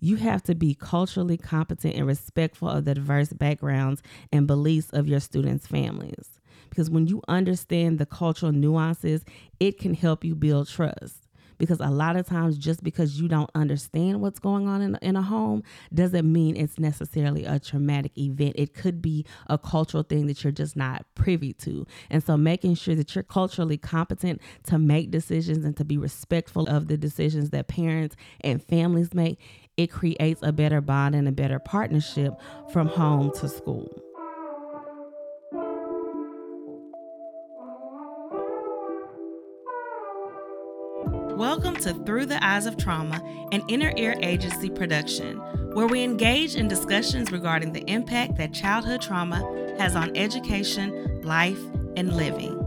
You have to be culturally competent and respectful of the diverse backgrounds and beliefs of your students' families. Because when you understand the cultural nuances, it can help you build trust. Because a lot of times just because you don't understand what's going on in, in a home doesn't mean it's necessarily a traumatic event. It could be a cultural thing that you're just not privy to. And so making sure that you're culturally competent to make decisions and to be respectful of the decisions that parents and families make it creates a better bond and a better partnership from home to school Welcome to Through the Eyes of Trauma, an inner ear agency production, where we engage in discussions regarding the impact that childhood trauma has on education, life, and living.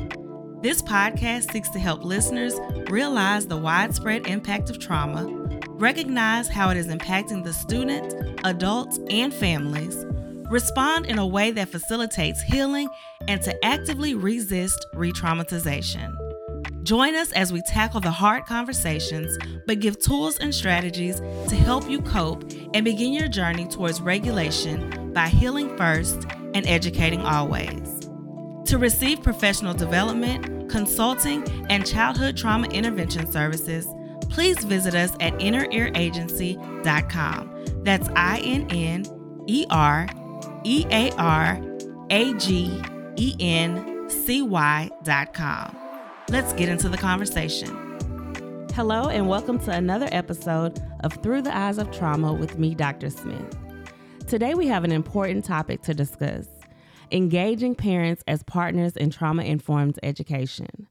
This podcast seeks to help listeners realize the widespread impact of trauma, recognize how it is impacting the students, adults, and families, respond in a way that facilitates healing, and to actively resist re traumatization. Join us as we tackle the hard conversations, but give tools and strategies to help you cope and begin your journey towards regulation by healing first and educating always. To receive professional development, consulting, and childhood trauma intervention services, please visit us at innerearagency.com. That's I N N E R E A R A G E N C Y.com. Let's get into the conversation. Hello, and welcome to another episode of Through the Eyes of Trauma with me, Dr. Smith. Today, we have an important topic to discuss engaging parents as partners in trauma informed education.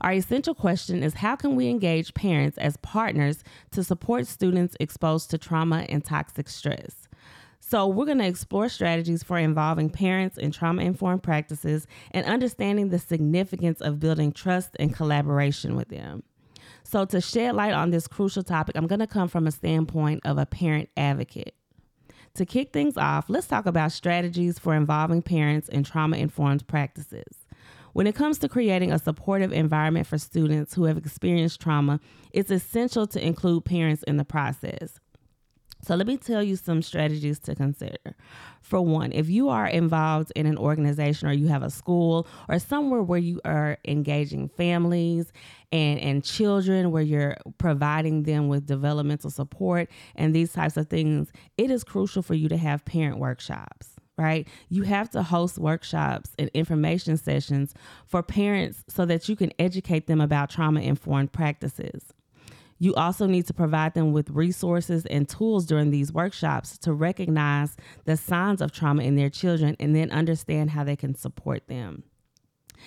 Our essential question is how can we engage parents as partners to support students exposed to trauma and toxic stress? So, we're going to explore strategies for involving parents in trauma informed practices and understanding the significance of building trust and collaboration with them. So, to shed light on this crucial topic, I'm going to come from a standpoint of a parent advocate. To kick things off, let's talk about strategies for involving parents in trauma informed practices. When it comes to creating a supportive environment for students who have experienced trauma, it's essential to include parents in the process. So, let me tell you some strategies to consider. For one, if you are involved in an organization or you have a school or somewhere where you are engaging families and, and children, where you're providing them with developmental support and these types of things, it is crucial for you to have parent workshops right? You have to host workshops and information sessions for parents so that you can educate them about trauma informed practices. You also need to provide them with resources and tools during these workshops to recognize the signs of trauma in their children and then understand how they can support them.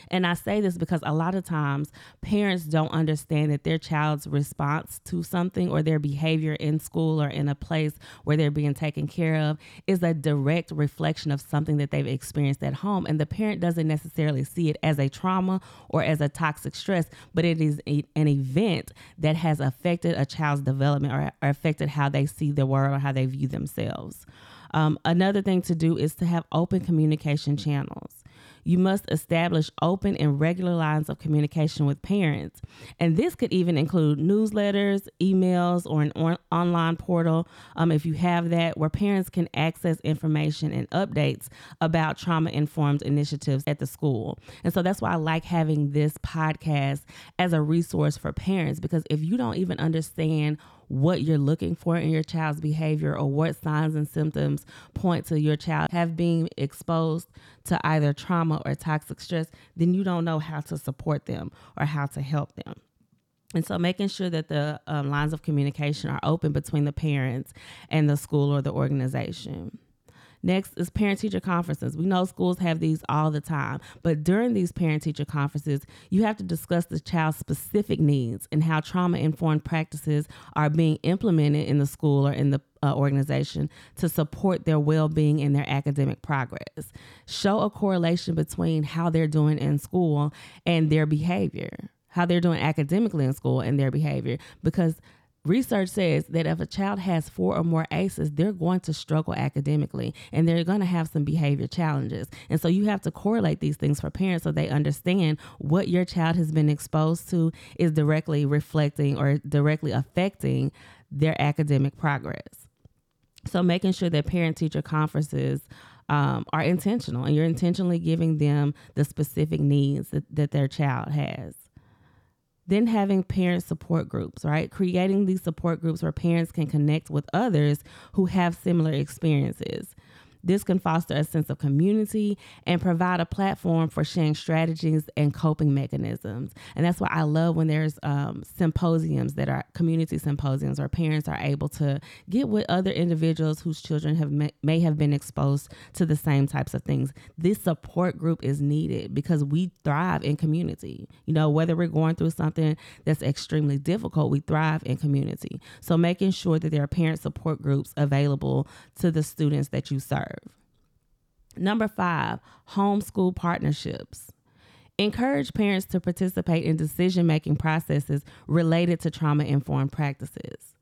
And I say this because a lot of times parents don't understand that their child's response to something or their behavior in school or in a place where they're being taken care of is a direct reflection of something that they've experienced at home. And the parent doesn't necessarily see it as a trauma or as a toxic stress, but it is a, an event that has affected a child's development or, or affected how they see the world or how they view themselves. Um, another thing to do is to have open communication channels. You must establish open and regular lines of communication with parents. And this could even include newsletters, emails, or an on- online portal, um, if you have that, where parents can access information and updates about trauma informed initiatives at the school. And so that's why I like having this podcast as a resource for parents because if you don't even understand what you're looking for in your child's behavior or what signs and symptoms point to your child have been exposed to either trauma or toxic stress, then you don't know how to support them or how to help them. And so, making sure that the um, lines of communication are open between the parents and the school or the organization. Next is parent teacher conferences. We know schools have these all the time, but during these parent teacher conferences, you have to discuss the child's specific needs and how trauma informed practices are being implemented in the school or in the uh, organization to support their well being and their academic progress. Show a correlation between how they're doing in school and their behavior, how they're doing academically in school and their behavior, because Research says that if a child has four or more ACEs, they're going to struggle academically and they're going to have some behavior challenges. And so you have to correlate these things for parents so they understand what your child has been exposed to is directly reflecting or directly affecting their academic progress. So making sure that parent teacher conferences um, are intentional and you're intentionally giving them the specific needs that, that their child has. Then having parent support groups, right? Creating these support groups where parents can connect with others who have similar experiences. This can foster a sense of community and provide a platform for sharing strategies and coping mechanisms. And that's why I love when there's um, symposiums that are community symposiums where parents are able to get with other individuals whose children have may, may have been exposed to the same types of things. This support group is needed because we thrive in community. You know, whether we're going through something that's extremely difficult, we thrive in community. So making sure that there are parent support groups available to the students that you serve. Number five, homeschool partnerships. Encourage parents to participate in decision making processes related to trauma informed practices.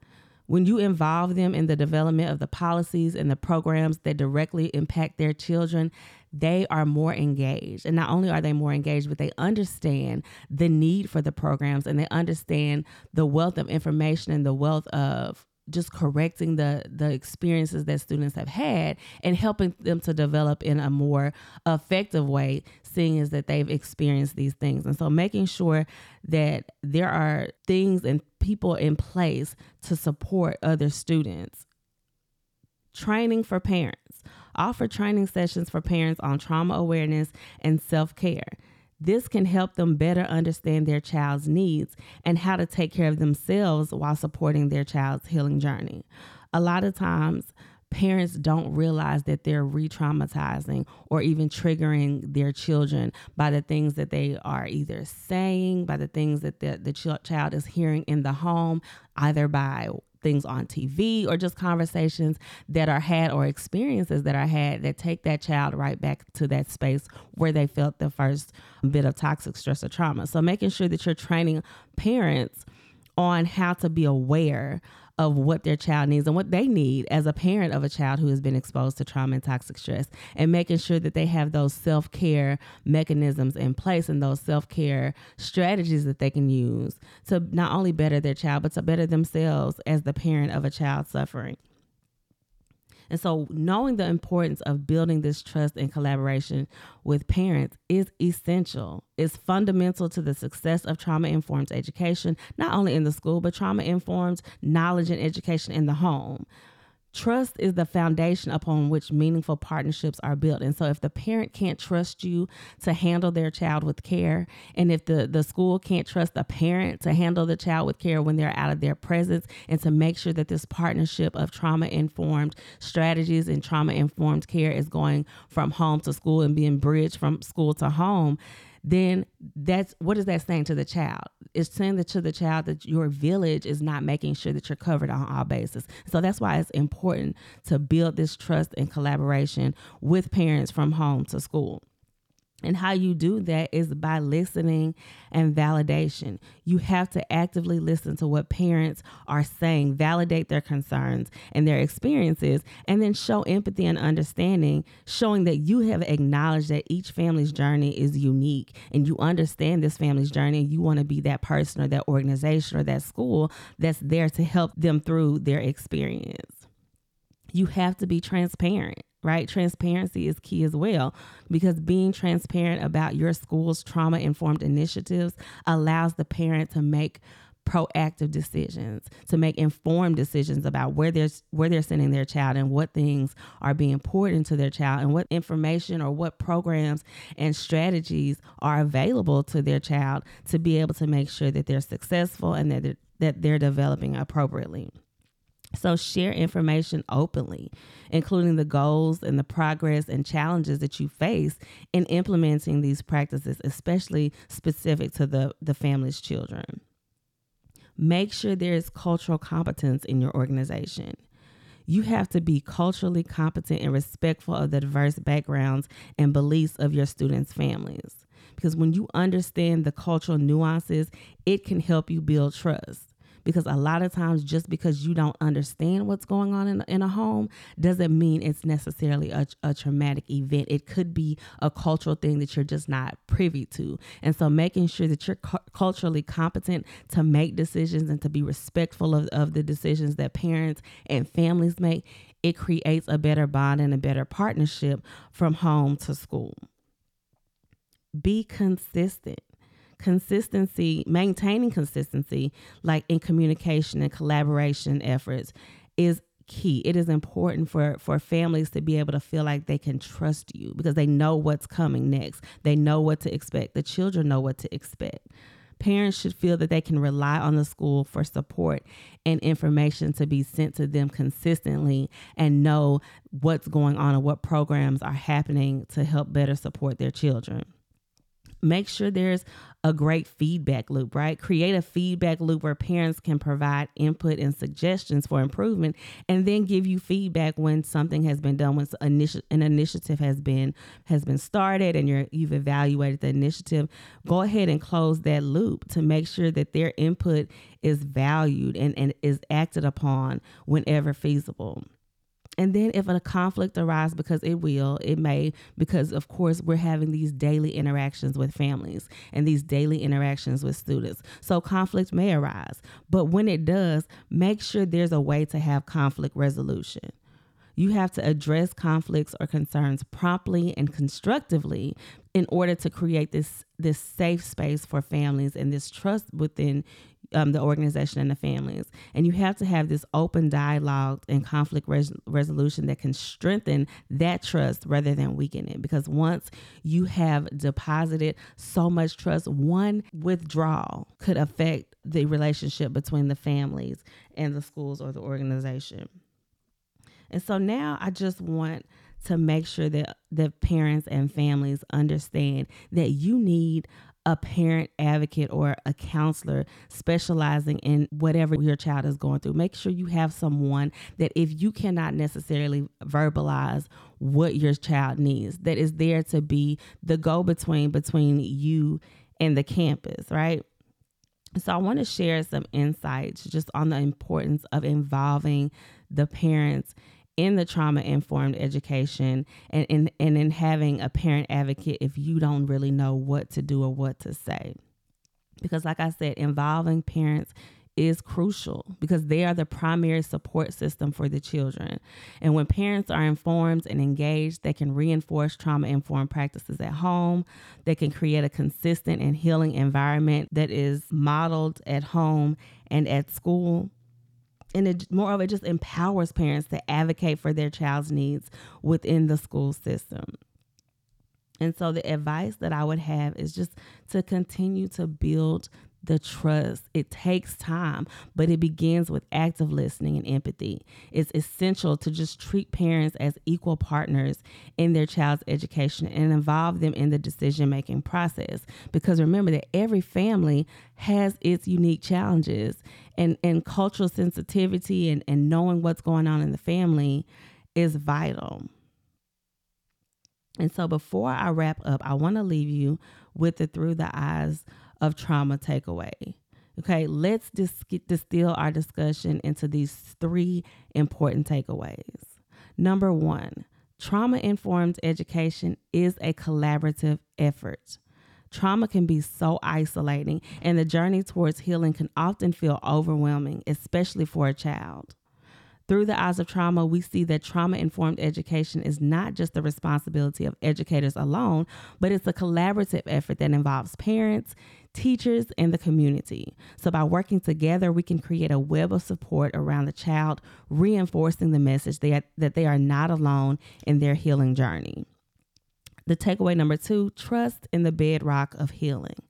When you involve them in the development of the policies and the programs that directly impact their children, they are more engaged. And not only are they more engaged, but they understand the need for the programs and they understand the wealth of information and the wealth of just correcting the the experiences that students have had and helping them to develop in a more effective way seeing as that they've experienced these things. And so making sure that there are things and people in place to support other students. Training for parents. Offer training sessions for parents on trauma awareness and self-care this can help them better understand their child's needs and how to take care of themselves while supporting their child's healing journey. A lot of times, parents don't realize that they're re traumatizing or even triggering their children by the things that they are either saying, by the things that the, the child is hearing in the home, either by things on TV or just conversations that are had or experiences that are had that take that child right back to that space where they felt the first bit of toxic stress or trauma. So making sure that you're training parents on how to be aware of what their child needs and what they need as a parent of a child who has been exposed to trauma and toxic stress and making sure that they have those self-care mechanisms in place and those self-care strategies that they can use to not only better their child but to better themselves as the parent of a child suffering. And so, knowing the importance of building this trust and collaboration with parents is essential. It's fundamental to the success of trauma informed education, not only in the school, but trauma informed knowledge and education in the home. Trust is the foundation upon which meaningful partnerships are built. And so if the parent can't trust you to handle their child with care, and if the, the school can't trust the parent to handle the child with care when they're out of their presence, and to make sure that this partnership of trauma informed strategies and trauma informed care is going from home to school and being bridged from school to home, then that's what is that saying to the child? It's saying that to the child that your village is not making sure that you're covered on all bases. So that's why it's important to build this trust and collaboration with parents from home to school. And how you do that is by listening and validation. You have to actively listen to what parents are saying, validate their concerns and their experiences, and then show empathy and understanding, showing that you have acknowledged that each family's journey is unique and you understand this family's journey. You want to be that person or that organization or that school that's there to help them through their experience. You have to be transparent right? Transparency is key as well because being transparent about your school's trauma informed initiatives allows the parent to make proactive decisions to make informed decisions about where they're where they're sending their child and what things are being poured into their child and what information or what programs and strategies are available to their child to be able to make sure that they're successful and that they're, that they're developing appropriately. So share information openly, including the goals and the progress and challenges that you face in implementing these practices, especially specific to the, the family's children. Make sure there is cultural competence in your organization. You have to be culturally competent and respectful of the diverse backgrounds and beliefs of your students' families. Because when you understand the cultural nuances, it can help you build trust because a lot of times just because you don't understand what's going on in, in a home doesn't mean it's necessarily a, a traumatic event it could be a cultural thing that you're just not privy to and so making sure that you're cu- culturally competent to make decisions and to be respectful of, of the decisions that parents and families make it creates a better bond and a better partnership from home to school. Be consistent. Consistency, maintaining consistency, like in communication and collaboration efforts, is key. It is important for for families to be able to feel like they can trust you because they know what's coming next. They know what to expect. The children know what to expect. Parents should feel that they can rely on the school for support and information to be sent to them consistently and know what's going on and what programs are happening to help better support their children make sure there's a great feedback loop, right? Create a feedback loop where parents can provide input and suggestions for improvement and then give you feedback when something has been done, when an initiative has been has been started and you're you've evaluated the initiative. Go ahead and close that loop to make sure that their input is valued and, and is acted upon whenever feasible. And then if a conflict arises, because it will, it may, because of course we're having these daily interactions with families and these daily interactions with students. So conflict may arise. But when it does, make sure there's a way to have conflict resolution. You have to address conflicts or concerns promptly and constructively in order to create this this safe space for families and this trust within um, the organization and the families. And you have to have this open dialogue and conflict res- resolution that can strengthen that trust rather than weaken it. Because once you have deposited so much trust, one withdrawal could affect the relationship between the families and the schools or the organization. And so now I just want to make sure that the parents and families understand that you need a parent advocate or a counselor specializing in whatever your child is going through. Make sure you have someone that if you cannot necessarily verbalize what your child needs, that is there to be the go between between you and the campus, right? So I want to share some insights just on the importance of involving the parents in the trauma informed education and in and in having a parent advocate if you don't really know what to do or what to say. Because like I said, involving parents is crucial because they are the primary support system for the children. And when parents are informed and engaged, they can reinforce trauma informed practices at home. They can create a consistent and healing environment that is modeled at home and at school and it moreover it just empowers parents to advocate for their child's needs within the school system. And so the advice that i would have is just to continue to build the trust. It takes time, but it begins with active listening and empathy. It's essential to just treat parents as equal partners in their child's education and involve them in the decision making process. Because remember that every family has its unique challenges, and, and cultural sensitivity and, and knowing what's going on in the family is vital. And so before I wrap up, I want to leave you with the through the eyes of trauma takeaway. Okay, let's dis- distill our discussion into these three important takeaways. Number one, trauma informed education is a collaborative effort. Trauma can be so isolating, and the journey towards healing can often feel overwhelming, especially for a child. Through the eyes of trauma, we see that trauma informed education is not just the responsibility of educators alone, but it's a collaborative effort that involves parents, teachers, and the community. So, by working together, we can create a web of support around the child, reinforcing the message that, that they are not alone in their healing journey. The takeaway number two trust in the bedrock of healing.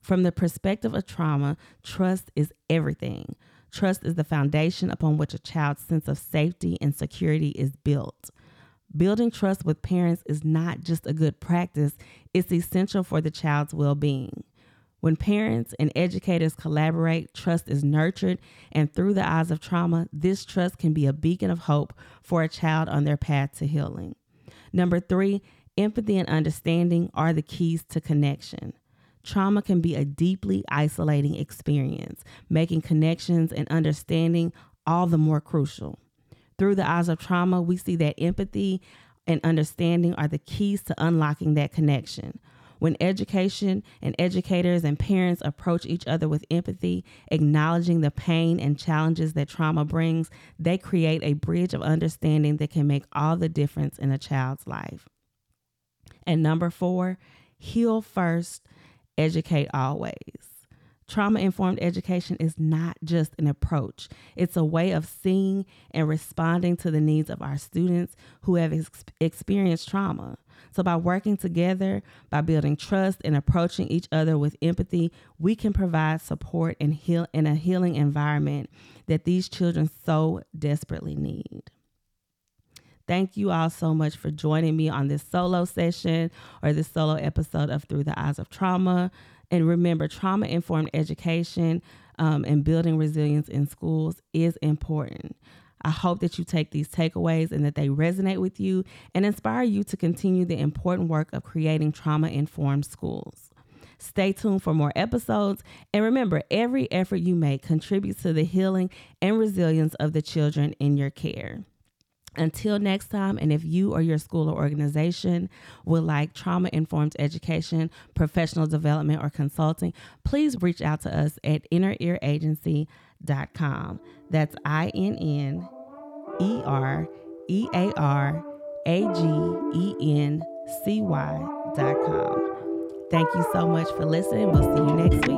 From the perspective of trauma, trust is everything. Trust is the foundation upon which a child's sense of safety and security is built. Building trust with parents is not just a good practice, it's essential for the child's well being. When parents and educators collaborate, trust is nurtured, and through the eyes of trauma, this trust can be a beacon of hope for a child on their path to healing. Number three, empathy and understanding are the keys to connection. Trauma can be a deeply isolating experience, making connections and understanding all the more crucial. Through the eyes of trauma, we see that empathy and understanding are the keys to unlocking that connection. When education and educators and parents approach each other with empathy, acknowledging the pain and challenges that trauma brings, they create a bridge of understanding that can make all the difference in a child's life. And number four, heal first, educate always. Trauma informed education is not just an approach, it's a way of seeing and responding to the needs of our students who have ex- experienced trauma. So, by working together, by building trust and approaching each other with empathy, we can provide support and heal in a healing environment that these children so desperately need. Thank you all so much for joining me on this solo session or this solo episode of Through the Eyes of Trauma. And remember, trauma informed education um, and building resilience in schools is important. I hope that you take these takeaways and that they resonate with you and inspire you to continue the important work of creating trauma informed schools. Stay tuned for more episodes. And remember, every effort you make contributes to the healing and resilience of the children in your care. Until next time, and if you or your school or organization would like trauma informed education, professional development, or consulting, please reach out to us at innerearagency.com. That's I N N E R E A R A G E N C Y.com. Thank you so much for listening. We'll see you next